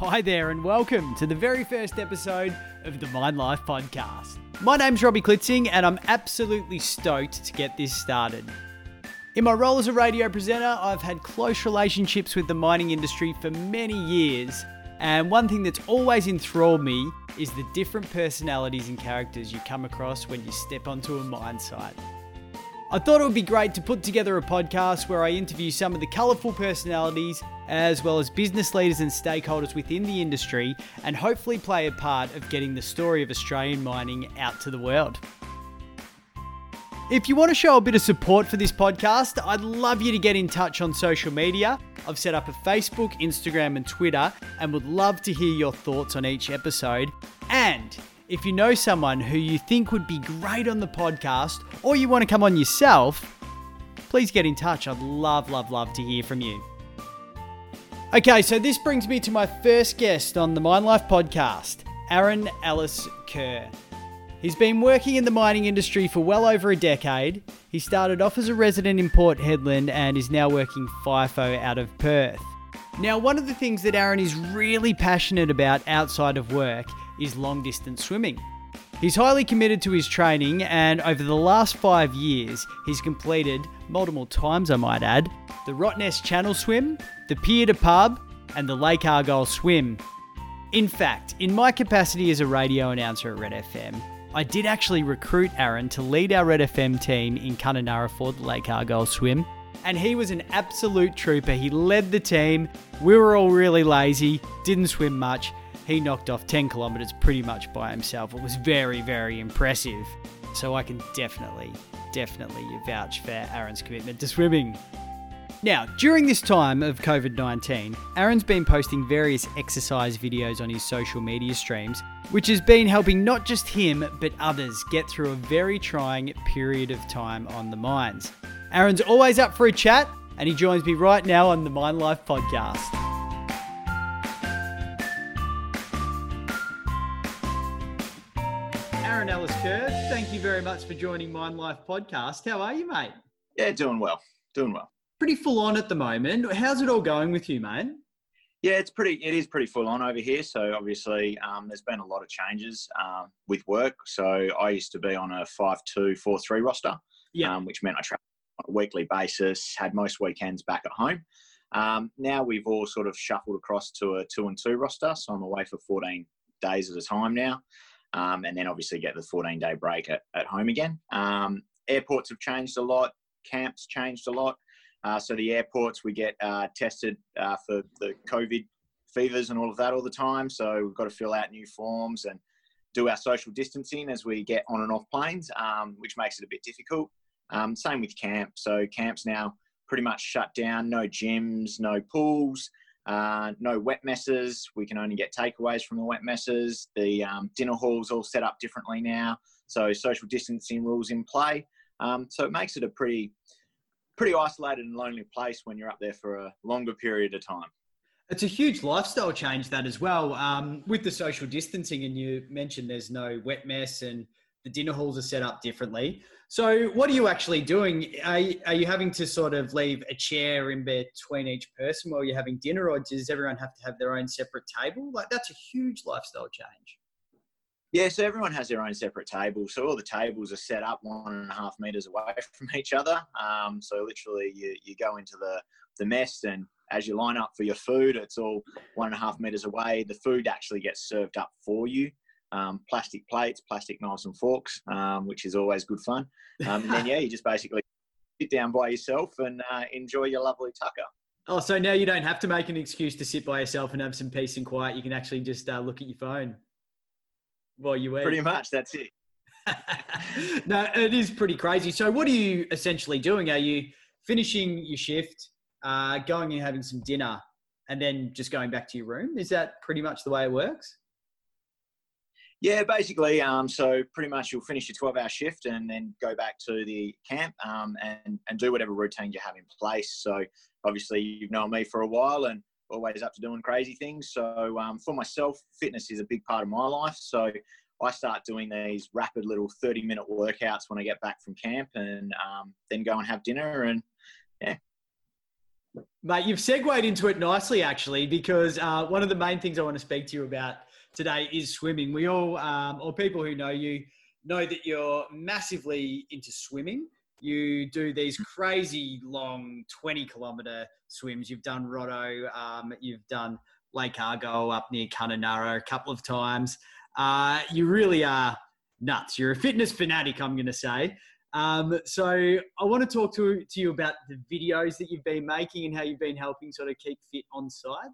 Hi there, and welcome to the very first episode of the Minelife Podcast. My name's Robbie Klitzing, and I'm absolutely stoked to get this started. In my role as a radio presenter, I've had close relationships with the mining industry for many years, and one thing that's always enthralled me is the different personalities and characters you come across when you step onto a mine site. I thought it would be great to put together a podcast where I interview some of the colourful personalities, as well as business leaders and stakeholders within the industry, and hopefully play a part of getting the story of Australian mining out to the world. If you want to show a bit of support for this podcast, I'd love you to get in touch on social media. I've set up a Facebook, Instagram, and Twitter, and would love to hear your thoughts on each episode. And if you know someone who you think would be great on the podcast or you want to come on yourself, please get in touch. I'd love, love, love to hear from you. Okay, so this brings me to my first guest on the Mine Life podcast, Aaron Ellis Kerr. He's been working in the mining industry for well over a decade. He started off as a resident in Port Hedland and is now working FIFO out of Perth. Now, one of the things that Aaron is really passionate about outside of work is long distance swimming. He's highly committed to his training, and over the last five years, he's completed, multiple times I might add, the Rottnest Channel Swim, the Pier to Pub, and the Lake Argyle Swim. In fact, in my capacity as a radio announcer at Red FM, I did actually recruit Aaron to lead our Red FM team in Kununurra for the Lake Argyle Swim, and he was an absolute trooper. He led the team. We were all really lazy, didn't swim much, he knocked off 10 kilometres pretty much by himself. It was very, very impressive. So I can definitely, definitely vouch for Aaron's commitment to swimming. Now, during this time of COVID 19, Aaron's been posting various exercise videos on his social media streams, which has been helping not just him, but others get through a very trying period of time on the mines. Aaron's always up for a chat, and he joins me right now on the Mine Life podcast. You very much for joining Mine Life podcast. How are you, mate? Yeah, doing well. Doing well. Pretty full on at the moment. How's it all going with you, mate? Yeah, it's pretty. It is pretty full on over here. So obviously, um, there's been a lot of changes um, with work. So I used to be on a five-two, four-three roster, yeah. um, which meant I traveled on a weekly basis. Had most weekends back at home. Um, now we've all sort of shuffled across to a two and two roster. So I'm away for 14 days at a time now um, and then obviously get the 14 day break at, at home again. Um, airports have changed a lot, camps changed a lot. Uh, so the airports, we get uh, tested uh, for the COVID fevers and all of that all the time. So we've got to fill out new forms and do our social distancing as we get on and off planes, um, which makes it a bit difficult. Um, same with camp. So camps now pretty much shut down. No gyms, no pools. Uh, no wet messes. We can only get takeaways from the wet messes. The um, dinner halls all set up differently now, so social distancing rules in play. Um, so it makes it a pretty, pretty isolated and lonely place when you're up there for a longer period of time. It's a huge lifestyle change that as well um, with the social distancing. And you mentioned there's no wet mess and the dinner halls are set up differently. So, what are you actually doing? Are, are you having to sort of leave a chair in between each person while you're having dinner, or does everyone have to have their own separate table? Like, that's a huge lifestyle change. Yeah, so everyone has their own separate table. So all the tables are set up one and a half meters away from each other. Um, so literally, you, you go into the the mess, and as you line up for your food, it's all one and a half meters away. The food actually gets served up for you um, plastic plates, plastic knives and forks, um, which is always good fun. Um, and then, yeah, you just basically sit down by yourself and uh, enjoy your lovely tucker. Oh, so now you don't have to make an excuse to sit by yourself and have some peace and quiet. You can actually just uh, look at your phone while you eat. Pretty much, that's it. no, it is pretty crazy. So, what are you essentially doing? Are you finishing your shift, uh, going and having some dinner, and then just going back to your room? Is that pretty much the way it works? Yeah, basically. Um, so pretty much you'll finish your 12 hour shift and then go back to the camp um, and, and do whatever routine you have in place. So obviously you've known me for a while and always up to doing crazy things. So um, for myself, fitness is a big part of my life. So I start doing these rapid little 30 minute workouts when I get back from camp and um, then go and have dinner and yeah. Mate, you've segued into it nicely, actually, because uh, one of the main things I want to speak to you about today is swimming. We all, um, or people who know you, know that you're massively into swimming. You do these crazy long 20 kilometre swims. You've done Rotto, um, you've done Lake Argyle up near Kununurra a couple of times. Uh, you really are nuts. You're a fitness fanatic, I'm going to say. Um, so I want to talk to, to you about the videos that you've been making and how you've been helping sort of keep fit on site.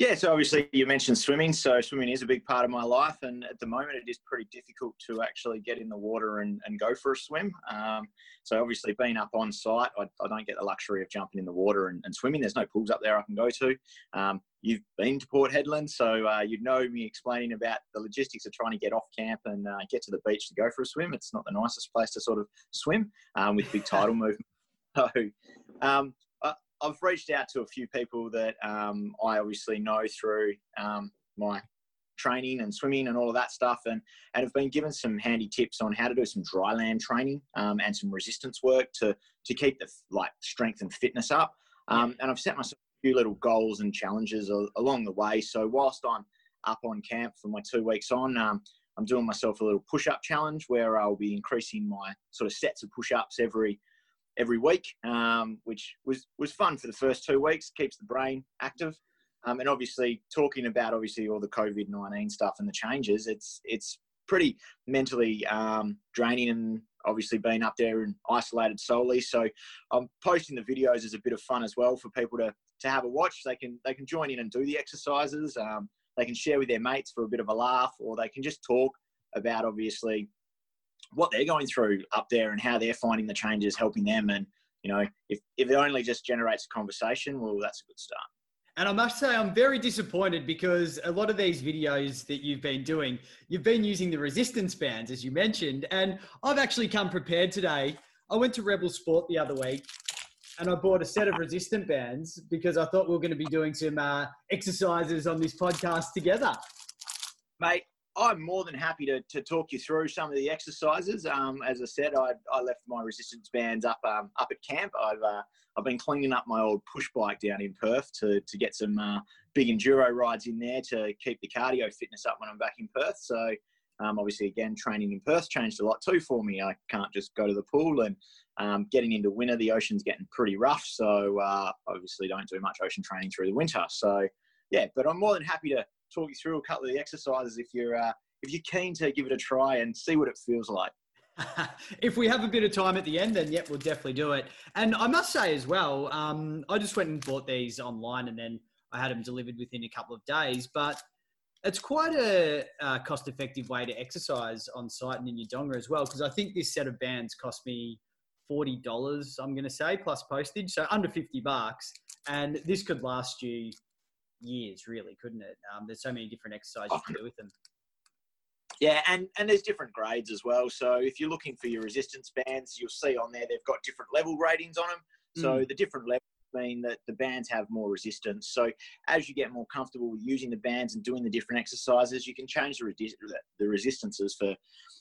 Yeah, so obviously you mentioned swimming. So swimming is a big part of my life, and at the moment it is pretty difficult to actually get in the water and, and go for a swim. Um, so obviously being up on site, I, I, don't get the luxury of jumping in the water and, and, swimming. There's no pools up there I can go to. Um, you've been to Port Hedland, so uh, you'd know me explaining about the logistics of trying to get off camp and uh, get to the beach to go for a swim. It's not the nicest place to sort of swim um, with big tidal movement. So um, I've reached out to a few people that um, I obviously know through um, my training and swimming and all of that stuff, and, and have been given some handy tips on how to do some dry land training um, and some resistance work to to keep the like strength and fitness up. Um, and I've set myself a few little goals and challenges along the way. So whilst I'm up on camp for my two weeks on, um, I'm doing myself a little push up challenge where I'll be increasing my sort of sets of push ups every every week, um, which was was fun for the first two weeks. Keeps the brain active, um, and obviously talking about obviously all the COVID nineteen stuff and the changes. It's it's pretty mentally um, draining and obviously being up there and isolated solely. So I'm posting the videos as a bit of fun as well for people to to have a watch. They can they can join in and do the exercises. Um, they can share with their mates for a bit of a laugh, or they can just talk about obviously what they're going through up there and how they're finding the changes helping them. And, you know, if, if it only just generates a conversation, well, that's a good start. And I must say, I'm very disappointed because a lot of these videos that you've been doing, you've been using the resistance bands, as you mentioned. And I've actually come prepared today. I went to Rebel Sport the other week and I bought a set of resistant bands because I thought we were going to be doing some uh, exercises on this podcast together. Mate, I'm more than happy to, to talk you through some of the exercises. Um, as I said, I, I left my resistance bands up um, up at camp. I've uh, I've been cleaning up my old push bike down in Perth to, to get some uh, big enduro rides in there to keep the cardio fitness up when I'm back in Perth. So um, obviously, again, training in Perth changed a lot too for me. I can't just go to the pool and um, getting into winter, the ocean's getting pretty rough. So uh, obviously, don't do much ocean training through the winter. So yeah, but I'm more than happy to talk you through a couple of the exercises if you're uh, if you're keen to give it a try and see what it feels like. if we have a bit of time at the end, then yep, we'll definitely do it. And I must say as well, um, I just went and bought these online, and then I had them delivered within a couple of days. But it's quite a, a cost-effective way to exercise on site and in your donga as well, because I think this set of bands cost me forty dollars. I'm going to say plus postage, so under fifty bucks, and this could last you years, really, couldn't it? Um, there's so many different exercises you can do with them. Yeah, and, and there's different grades as well. So if you're looking for your resistance bands, you'll see on there they've got different level ratings on them. So mm. the different levels mean that the bands have more resistance. So as you get more comfortable with using the bands and doing the different exercises, you can change the, the resistances for,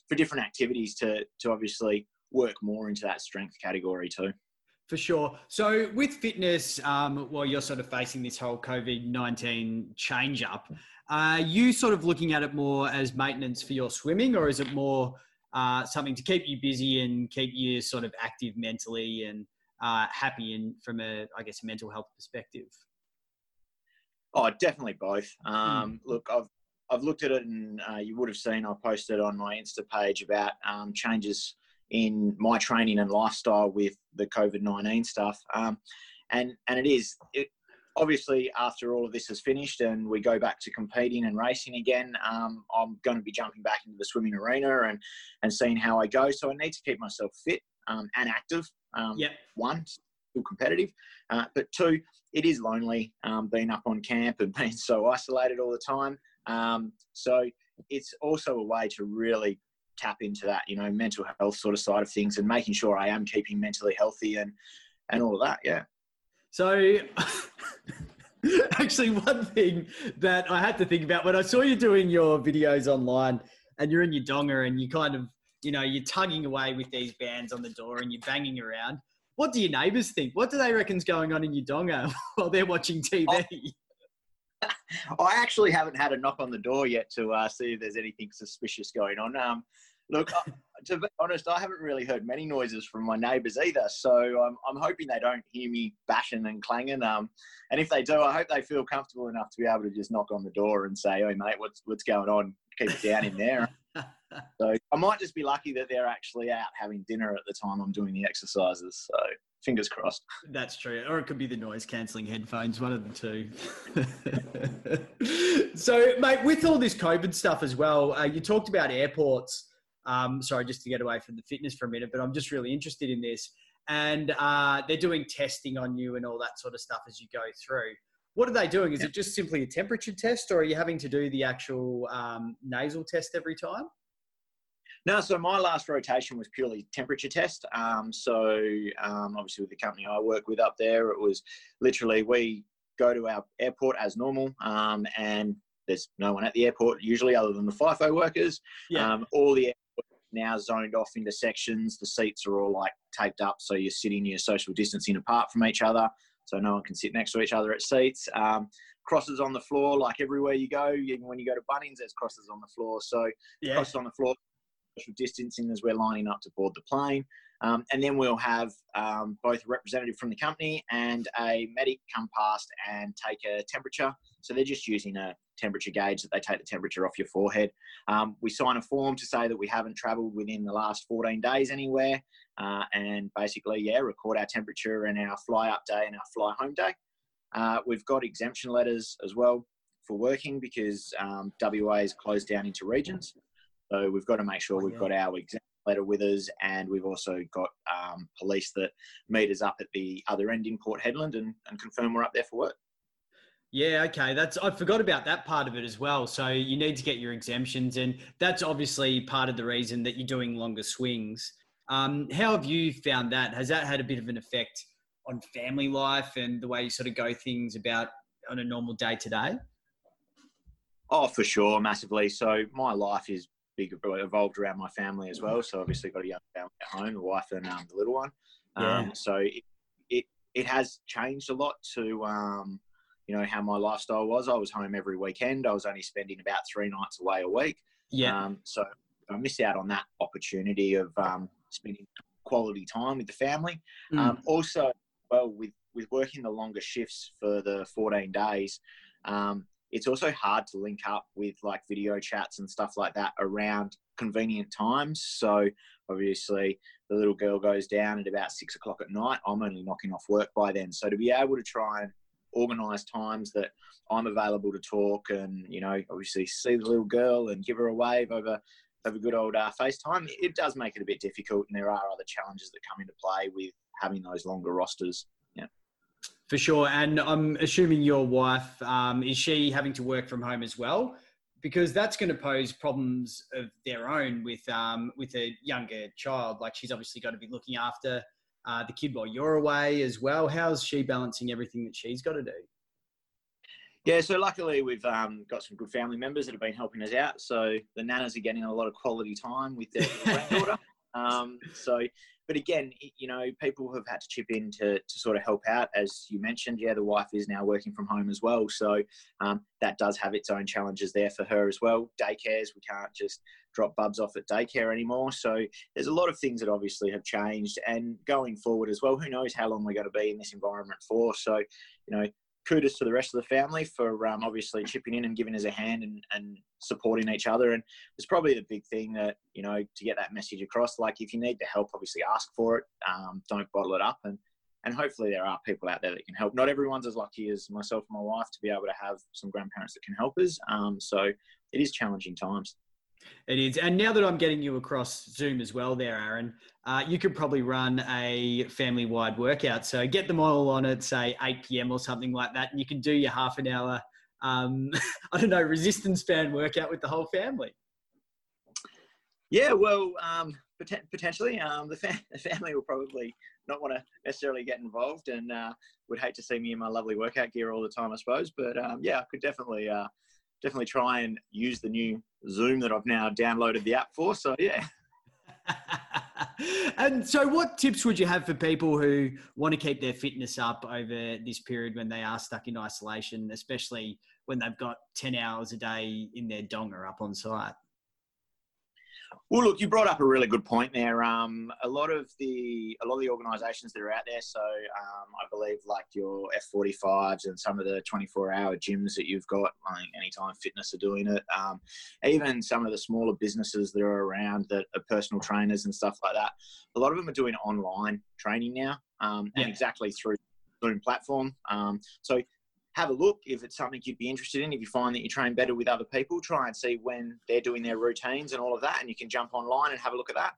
for different activities to, to obviously work more into that strength category too. For sure. So, with fitness, um, while you're sort of facing this whole COVID 19 change up, are you sort of looking at it more as maintenance for your swimming, or is it more uh, something to keep you busy and keep you sort of active mentally and uh, happy and from a, I guess, a mental health perspective? Oh, definitely both. Um, mm. Look, I've I've looked at it, and uh, you would have seen I posted on my Insta page about um, changes in my training and lifestyle with the COVID nineteen stuff. Um, and and it is it, obviously after all of this is finished and we go back to competing and racing again. Um, I'm going to be jumping back into the swimming arena and and seeing how I go. So I need to keep myself fit um, and active. Um, yeah. One, still competitive, uh, but two, it is lonely um, being up on camp and being so isolated all the time. Um, so it's also a way to really tap into that, you know, mental health sort of side of things and making sure I am keeping mentally healthy and and all of that. Yeah. So. Actually, one thing that I had to think about when I saw you doing your videos online and you're in your donga and you kind of, you know, you're tugging away with these bands on the door and you're banging around. what do your neighbours think? What do they reckon's going on in your donga while they're watching TV? Oh, I actually haven't had a knock on the door yet to uh, see if there's anything suspicious going on. Um, look, to be honest, I haven't really heard many noises from my neighbours either. So I'm, I'm hoping they don't hear me bashing and clanging. Um, and if they do, I hope they feel comfortable enough to be able to just knock on the door and say, "Hey, mate, what's what's going on? Keep it down in there." so I might just be lucky that they're actually out having dinner at the time I'm doing the exercises. So fingers crossed. That's true. Or it could be the noise cancelling headphones, one of the two. so, mate, with all this COVID stuff as well, uh, you talked about airports. Um, sorry, just to get away from the fitness for a minute, but I'm just really interested in this. And uh, they're doing testing on you and all that sort of stuff as you go through. What are they doing? Is it just simply a temperature test, or are you having to do the actual um, nasal test every time? No, so my last rotation was purely temperature test. Um, so um, obviously with the company I work with up there, it was literally we go to our airport as normal, um, and there's no one at the airport usually other than the FIFO workers. Yeah. Um, all the now zoned off into sections. The seats are all like taped up, so you're sitting, you're social distancing apart from each other, so no one can sit next to each other at seats. Um, crosses on the floor, like everywhere you go. Even when you go to Bunnings, there's crosses on the floor. So yeah. crosses on the floor social distancing as we're lining up to board the plane. Um, and then we'll have um, both a representative from the company and a medic come past and take a temperature. So they're just using a temperature gauge that they take the temperature off your forehead. Um, we sign a form to say that we haven't travelled within the last 14 days anywhere, uh, and basically, yeah, record our temperature and our fly up day and our fly home day. Uh, we've got exemption letters as well for working because um, WA is closed down into regions. So we've got to make sure we've got our exemption letter with us, and we've also got um, police that meet us up at the other end in Port Hedland and, and confirm we're up there for work. Yeah, okay. That's I forgot about that part of it as well. So you need to get your exemptions, and that's obviously part of the reason that you're doing longer swings. Um, how have you found that? Has that had a bit of an effect on family life and the way you sort of go things about on a normal day to day? Oh, for sure, massively. So my life is big evolved around my family as well. So obviously got a young family at home, the wife and um, the little one. Um, yeah. So it, it, it has changed a lot to um, you know how my lifestyle was. I was home every weekend. I was only spending about three nights away a week. Yeah. Um, so I miss out on that opportunity of um, spending quality time with the family. Mm. Um, also, well, with with working the longer shifts for the 14 days, um, it's also hard to link up with like video chats and stuff like that around convenient times. So obviously the little girl goes down at about six o'clock at night. I'm only knocking off work by then. So to be able to try and organise times that I'm available to talk and, you know, obviously see the little girl and give her a wave over over good old uh, FaceTime, it does make it a bit difficult. And there are other challenges that come into play with having those longer rosters. Yeah, for sure. And I'm assuming your wife, um, is she having to work from home as well? Because that's going to pose problems of their own with, um, with a younger child. Like she's obviously got to be looking after uh, the kid while you're away as well. How's she balancing everything that she's got to do? Yeah, so luckily we've um, got some good family members that have been helping us out. So the nanas are getting a lot of quality time with their granddaughter. Um, so but again, you know, people have had to chip in to, to sort of help out. As you mentioned, yeah, the wife is now working from home as well. So um, that does have its own challenges there for her as well. Daycares, we can't just drop bubs off at daycare anymore. So there's a lot of things that obviously have changed. And going forward as well, who knows how long we're going to be in this environment for. So, you know, kudos to the rest of the family for um, obviously chipping in and giving us a hand and, and supporting each other. And it's probably the big thing that, you know, to get that message across. Like if you need the help, obviously ask for it. Um, don't bottle it up. And, and hopefully there are people out there that can help. Not everyone's as lucky as myself and my wife to be able to have some grandparents that can help us. Um, so it is challenging times. It is. And now that I'm getting you across Zoom as well, there, Aaron, uh, you could probably run a family wide workout. So get them all on at, say, 8 p.m. or something like that. And you can do your half an hour, um, I don't know, resistance band workout with the whole family. Yeah, well, um, potentially. Um, the, fa- the, family will probably not want to necessarily get involved and uh, would hate to see me in my lovely workout gear all the time, I suppose. But um, yeah, I could definitely. Uh, definitely try and use the new Zoom that I've now downloaded the app for. So yeah. and so, what tips would you have for people who want to keep their fitness up over this period when they are stuck in isolation, especially when they've got 10 hours a day in their donga up on site? Well, look, you brought up a really good point there. Um, a lot of the a lot of the organisations that are out there, so um, I believe like your F45s and some of the 24-hour gyms that you've got, I think Anytime Fitness are doing it. Um, even some of the smaller businesses that are around that are personal trainers and stuff like that. A lot of them are doing online training now, um, and exactly through Zoom platform. Um, so have a look if it's something you'd be interested in. If you find that you train better with other people, try and see when they're doing their routines and all of that, and you can jump online and have a look at that.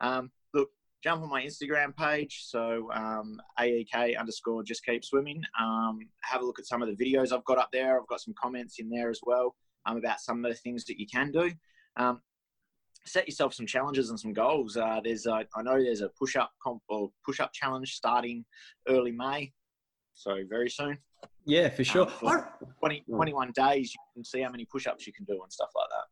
Um, look, jump on my Instagram page, so um, AEK underscore just keep swimming. Um, have a look at some of the videos I've got up there. I've got some comments in there as well um, about some of the things that you can do. Um, set yourself some challenges and some goals. Uh, there's, a, I know there's a push up comp or push up challenge starting early May, so very soon. Yeah, for sure. Um, for 20, 21 days, you can see how many push ups you can do and stuff like that.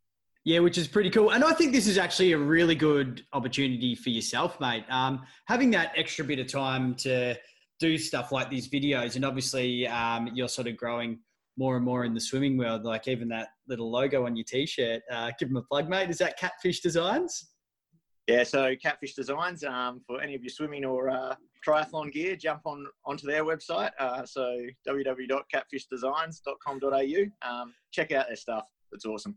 Yeah, which is pretty cool. And I think this is actually a really good opportunity for yourself, mate. Um, having that extra bit of time to do stuff like these videos, and obviously um, you're sort of growing more and more in the swimming world. Like even that little logo on your t-shirt. Uh, give them a plug, mate. Is that Catfish Designs? Yeah, so Catfish Designs. Um, for any of your swimming or uh, triathlon gear, jump on onto their website. Uh, so www.catfishdesigns.com.au. Um, check out their stuff. It's awesome.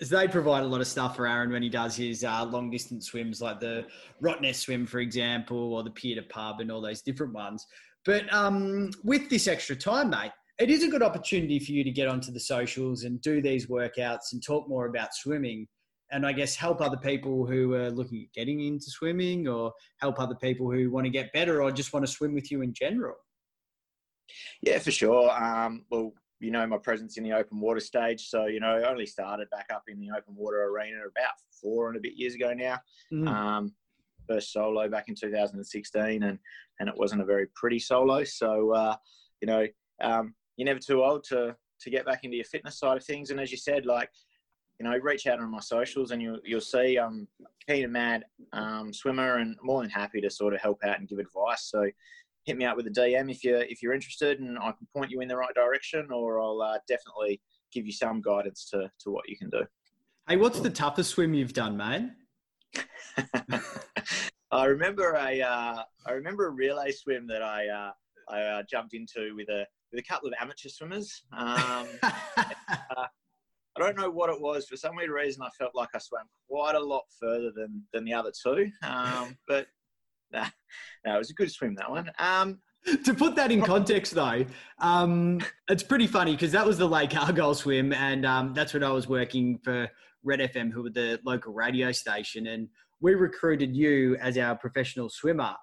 They provide a lot of stuff for Aaron when he does his uh, long distance swims, like the Rottnest swim, for example, or the Pier to Pub, and all those different ones. But um, with this extra time, mate, it is a good opportunity for you to get onto the socials and do these workouts and talk more about swimming and I guess help other people who are looking at getting into swimming or help other people who want to get better or just want to swim with you in general? Yeah, for sure. Um, well, you know, my presence in the open water stage. So, you know, I only started back up in the open water arena about four and a bit years ago now. Mm. Um, first solo back in 2016, and, and it wasn't a very pretty solo. So, uh, you know, um, you're never too old to, to get back into your fitness side of things. And as you said, like, you know, reach out on my socials and you'll, you'll see I'm keen and mad um, swimmer and more than happy to sort of help out and give advice. So hit me up with a DM if you're, if you're interested and I can point you in the right direction or I'll uh, definitely give you some guidance to, to what you can do. Hey, what's the toughest swim you've done, man? I remember a, uh, I remember a relay swim that I, uh, I uh, jumped into with a, with a couple of amateur swimmers. Um, uh, I don't know what it was. For some weird reason, I felt like I swam quite a lot further than, than the other two. Um, but nah, no, it was a good swim, that one. Um, to put that in context, though, um, it's pretty funny because that was the Lake Argyle swim, and um, that's when I was working for Red FM, who were the local radio station, and we recruited you as our professional swimmer.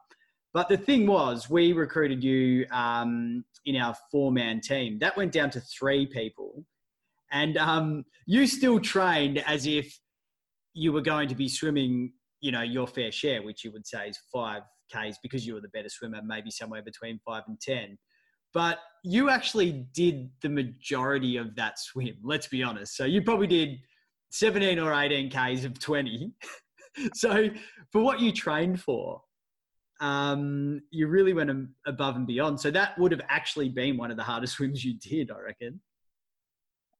But the thing was, we recruited you um, in our four man team. That went down to three people and um, you still trained as if you were going to be swimming, you know, your fair share, which you would say is five Ks because you were the better swimmer, maybe somewhere between five and 10. But you actually did the majority of that swim, let's be honest. So you probably did 17 or 18 Ks of 20. so for what you trained for, um, you really went above and beyond. So that would have actually been one of the hardest swims you did, I reckon.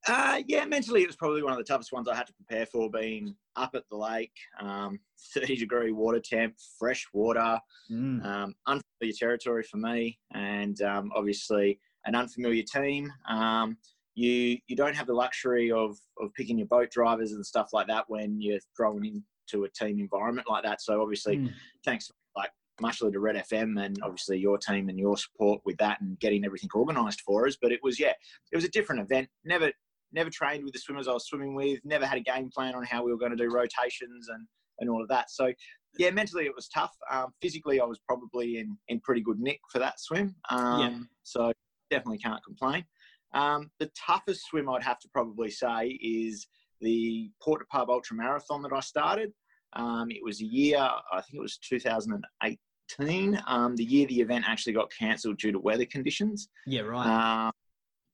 Uh, yeah, mentally it was probably one of the toughest ones I had to prepare for. Being up at the lake, um, thirty degree water temp, fresh water, mm. um, unfamiliar territory for me, and um, obviously an unfamiliar team. Um, you you don't have the luxury of of picking your boat drivers and stuff like that when you're thrown into a team environment like that. So obviously, mm. thanks like muchly to Red FM and obviously your team and your support with that and getting everything organised for us. But it was yeah, it was a different event. Never never trained with the swimmers I was swimming with, never had a game plan on how we were going to do rotations and, and all of that. So, yeah, mentally it was tough. Um, physically, I was probably in, in pretty good nick for that swim. Um, yeah. So, definitely can't complain. Um, the toughest swim I'd have to probably say is the Port to Pub Ultra Marathon that I started. Um, it was a year, I think it was 2018, um, the year the event actually got cancelled due to weather conditions. Yeah, right. Um,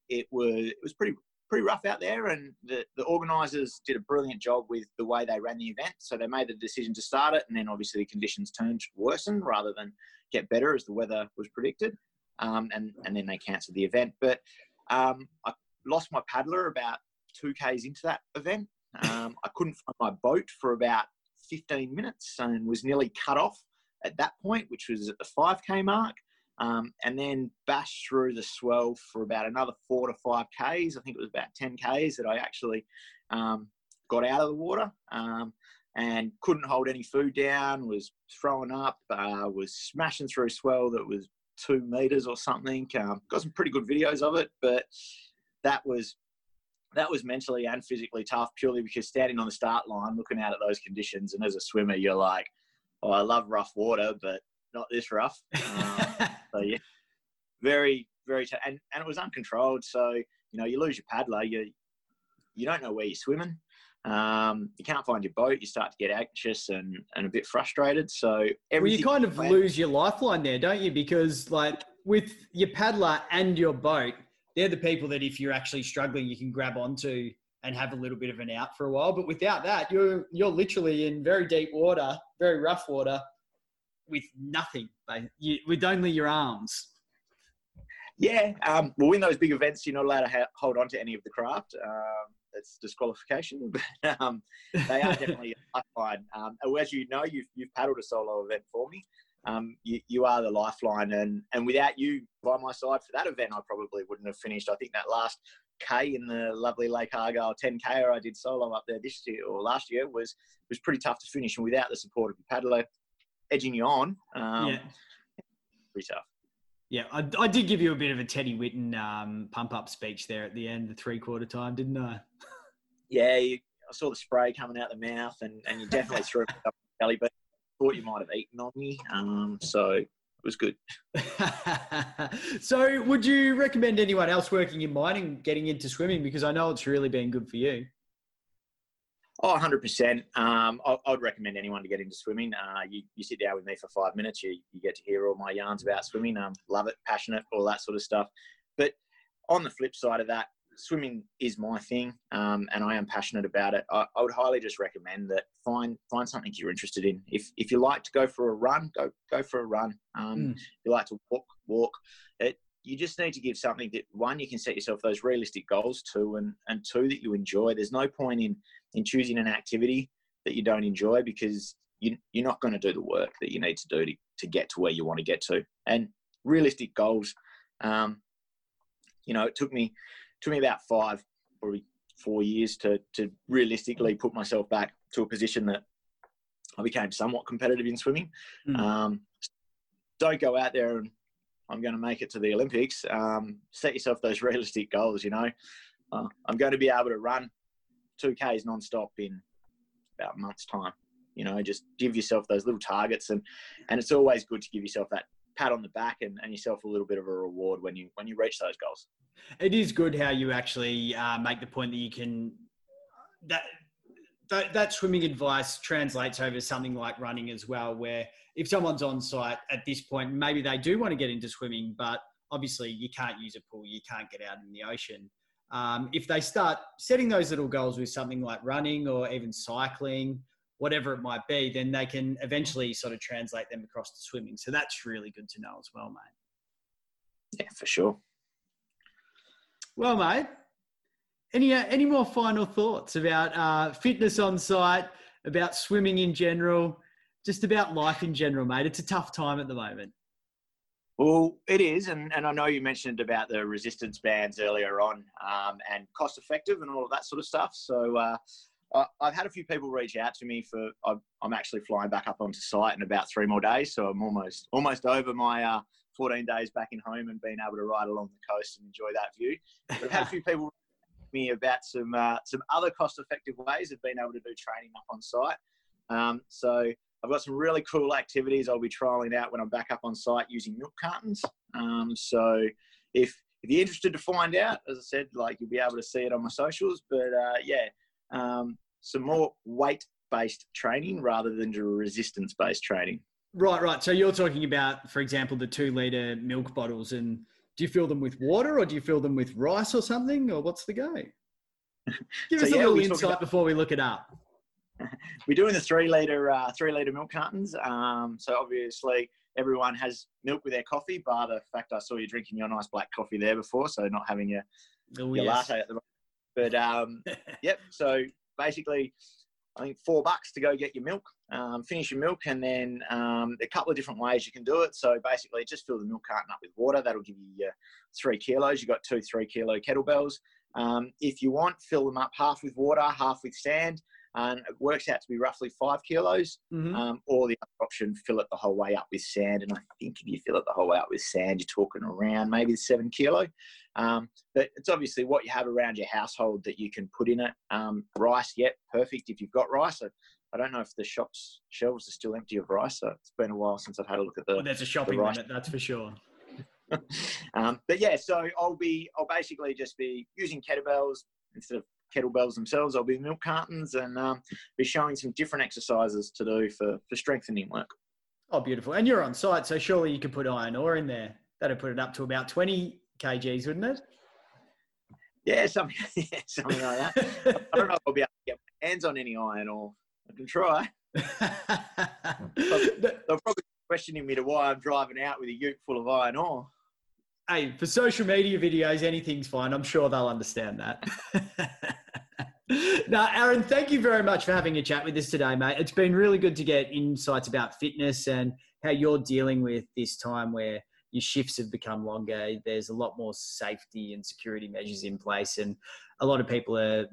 it was it was pretty pretty rough out there, and the, the organisers did a brilliant job with the way they ran the event. So they made the decision to start it, and then obviously the conditions turned worsen rather than get better as the weather was predicted, um, and and then they cancelled the event. But um, I lost my paddler about two k's into that event. Um, I couldn't find my boat for about 15 minutes and was nearly cut off at that point, which was at the 5k mark. Um, and then bashed through the swell for about another four to five Ks. I think it was about 10 Ks that I actually um, got out of the water um, and couldn't hold any food down, was throwing up, uh, was smashing through swell that was two meters or something. Um, got some pretty good videos of it, but that was that was mentally and physically tough purely because standing on the start line, looking out at those conditions, and as a swimmer, you're like, oh, I love rough water, but not this rough. Um, so yeah, very, very, t- and and it was uncontrolled. So you know, you lose your paddler, you you don't know where you're swimming. Um, you can't find your boat. You start to get anxious and, and a bit frustrated. So well, you kind of lose your lifeline there, don't you? Because like with your paddler and your boat, they're the people that if you're actually struggling, you can grab onto and have a little bit of an out for a while. But without that, you're you're literally in very deep water, very rough water, with nothing, with only your arms. Yeah, um, well, in those big events, you're not allowed to ha- hold on to any of the craft. Um, it's disqualification, but um, they are definitely a lifeline. Um, as you know, you've, you've paddled a solo event for me. Um, you, you are the lifeline, and, and without you by my side for that event, I probably wouldn't have finished. I think that last K in the lovely Lake Argyle 10K I did solo up there this year or last year was was pretty tough to finish, and without the support of your paddler, edging you on. Um, yeah. Pretty tough. Yeah, I, I, did give you a bit of a Teddy Whitten um, pump up speech there at the end, the three quarter time, didn't I? yeah, you, I saw the spray coming out the mouth, and, and you definitely threw it up the belly, but thought you might have eaten on me. Um, so it was good. so, would you recommend anyone else working in mining getting into swimming? Because I know it's really been good for you. Oh, 100%. Um, I, would recommend anyone to get into swimming. Uh, you, you sit down with me for five minutes, you, you get to hear all my yarns about swimming. Um, love it, passionate, all that sort of stuff. But on the flip side of that, swimming is my thing, um, and I am passionate about it. I, I, would highly just recommend that find find something you're interested in. If if you like to go for a run, go go for a run. Um, mm. If you like to walk, walk. It you just need to give something that one you can set yourself those realistic goals to, and and two that you enjoy. There's no point in in choosing an activity that you don't enjoy because you, you're not going to do the work that you need to do to, to get to where you want to get to. And realistic goals, um, you know, it took me took me about five, probably four years to to realistically put myself back to a position that I became somewhat competitive in swimming. Mm. Um, don't go out there and I'm going to make it to the Olympics. Um, set yourself those realistic goals. You know, uh, I'm going to be able to run two Ks non-stop in about a month's time. You know, just give yourself those little targets, and and it's always good to give yourself that pat on the back and, and yourself a little bit of a reward when you when you reach those goals. It is good how you actually uh, make the point that you can that, that that swimming advice translates over something like running as well, where if someone's on site at this point, maybe they do want to get into swimming, but obviously you can't use a pool, you can't get out in the ocean um, if they start setting those little goals with something like running or even cycling, whatever it might be, then they can eventually sort of translate them across to swimming. So that's really good to know as well, mate. Yeah, for sure. Well, mate, any uh, any more final thoughts about uh, fitness on site, about swimming in general, just about life in general, mate? It's a tough time at the moment. Well, it is, and, and I know you mentioned about the resistance bands earlier on, um, and cost effective and all of that sort of stuff. So uh, I, have had a few people reach out to me for. I'm, I'm, actually flying back up onto site in about three more days, so I'm almost almost over my uh, 14 days back in home and being able to ride along the coast and enjoy that view. But I've had a few people me about some uh, some other cost effective ways of being able to do training up on site. Um, so I've got some really cool activities I'll be trialing out when I'm back up on site using milk cartons. Um, so if if you're interested to find out, as I said, like you'll be able to see it on my socials. But uh, yeah, um, some more weight based training rather than resistance based training. Right, right. So you're talking about, for example, the two liter milk bottles, and do you fill them with water or do you fill them with rice or something, or what's the go? Give so, us a yeah, little insight about, before we look it up. we're doing the three liter uh, three liter milk cartons. Um, so obviously everyone has milk with their coffee, bar the fact I saw you drinking your nice black coffee there before, so not having your, oh, your yes. latte at the moment. But um, yep, so basically, I think four bucks to go get your milk, um, finish your milk, and then um, a couple of different ways you can do it. So basically, just fill the milk carton up with water. That'll give you your three kilos. You've got two three kilo kettlebells. Um, if you want, fill them up half with water, half with sand and it works out to be roughly five kilos. Mm-hmm. Um, or the other option, fill it the whole way up with sand. And I think if you fill it the whole way up with sand, you're talking around maybe seven kilo. Um, but it's obviously what you have around your household that you can put in it. Um, rice, yep, perfect if you've got rice. I, I don't know if the shops shelves are still empty of rice. So it's been a while since I've had a look at the. Well, there's a shopping the limit, that's for sure. um, but yeah, so I'll be I'll basically just be using kettlebells instead of kettlebells themselves. I'll be milk cartons and um, be showing some different exercises to do for, for strengthening work. Oh, beautiful. And you're on site, so surely you could put iron ore in there. That'd put it up to about 20 kgs, wouldn't it? Yeah, something, yeah, something like that. I don't know if I'll be able to get my hands on any iron ore. I can try. they'll probably be questioning me to why I'm driving out with a ute full of iron ore hey, for social media videos, anything's fine. I'm sure they'll understand that. now, Aaron, thank you very much for having a chat with us today, mate. It's been really good to get insights about fitness and how you're dealing with this time where your shifts have become longer. There's a lot more safety and security measures in place, and a lot of people are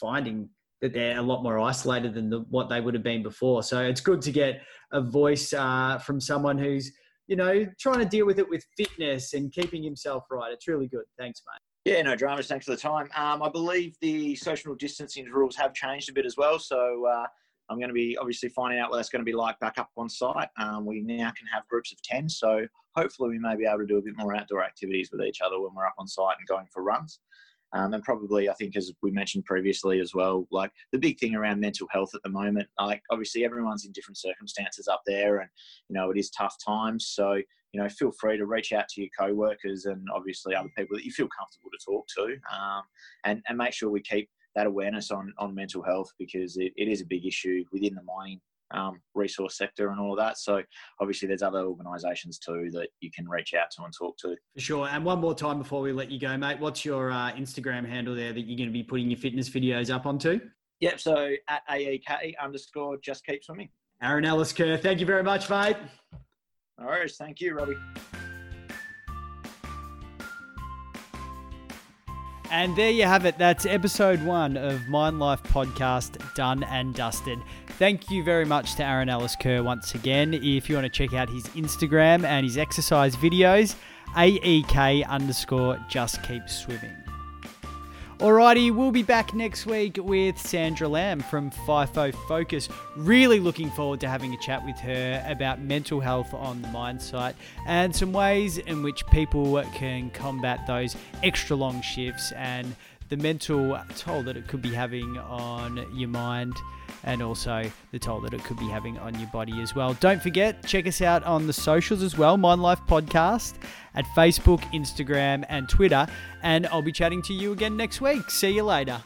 finding that they're a lot more isolated than the, what they would have been before. So it's good to get a voice uh, from someone who's you know, trying to deal with it with fitness and keeping himself right. It's really good. Thanks, mate. Yeah, no dramas. Thanks for the time. Um, I believe the social distancing rules have changed a bit as well. So uh, I'm going to be obviously finding out what that's going to be like back up on site. Um, we now can have groups of 10. So hopefully we may be able to do a bit more outdoor activities with each other when we're up on site and going for runs. Um, and probably, I think, as we mentioned previously as well, like the big thing around mental health at the moment, like obviously everyone's in different circumstances up there, and you know it is tough times. So you know, feel free to reach out to your co-workers and obviously other people that you feel comfortable to talk to, um, and and make sure we keep that awareness on on mental health because it, it is a big issue within the mining um, resource sector and all of that. So obviously, there's other organisations too that you can reach out to and talk to. For sure. And one more time before we let you go, mate. What's your uh, Instagram handle there that you're going to be putting your fitness videos up onto? Yep. So at aek underscore just keep swimming. Aaron Ellis Kerr, thank you very much, mate. All right. Thank you, Robbie. And there you have it. That's episode one of Minelife Podcast done and dusted. Thank you very much to Aaron Ellis Kerr once again. If you want to check out his Instagram and his exercise videos, AEK underscore just keep swimming. Alrighty, we'll be back next week with Sandra Lamb from FIFO Focus. Really looking forward to having a chat with her about mental health on the mine site and some ways in which people can combat those extra long shifts and the mental toll that it could be having on your mind and also the toll that it could be having on your body as well. Don't forget, check us out on the socials as well, Minelife Podcast at Facebook, Instagram, and Twitter. And I'll be chatting to you again next week. See you later.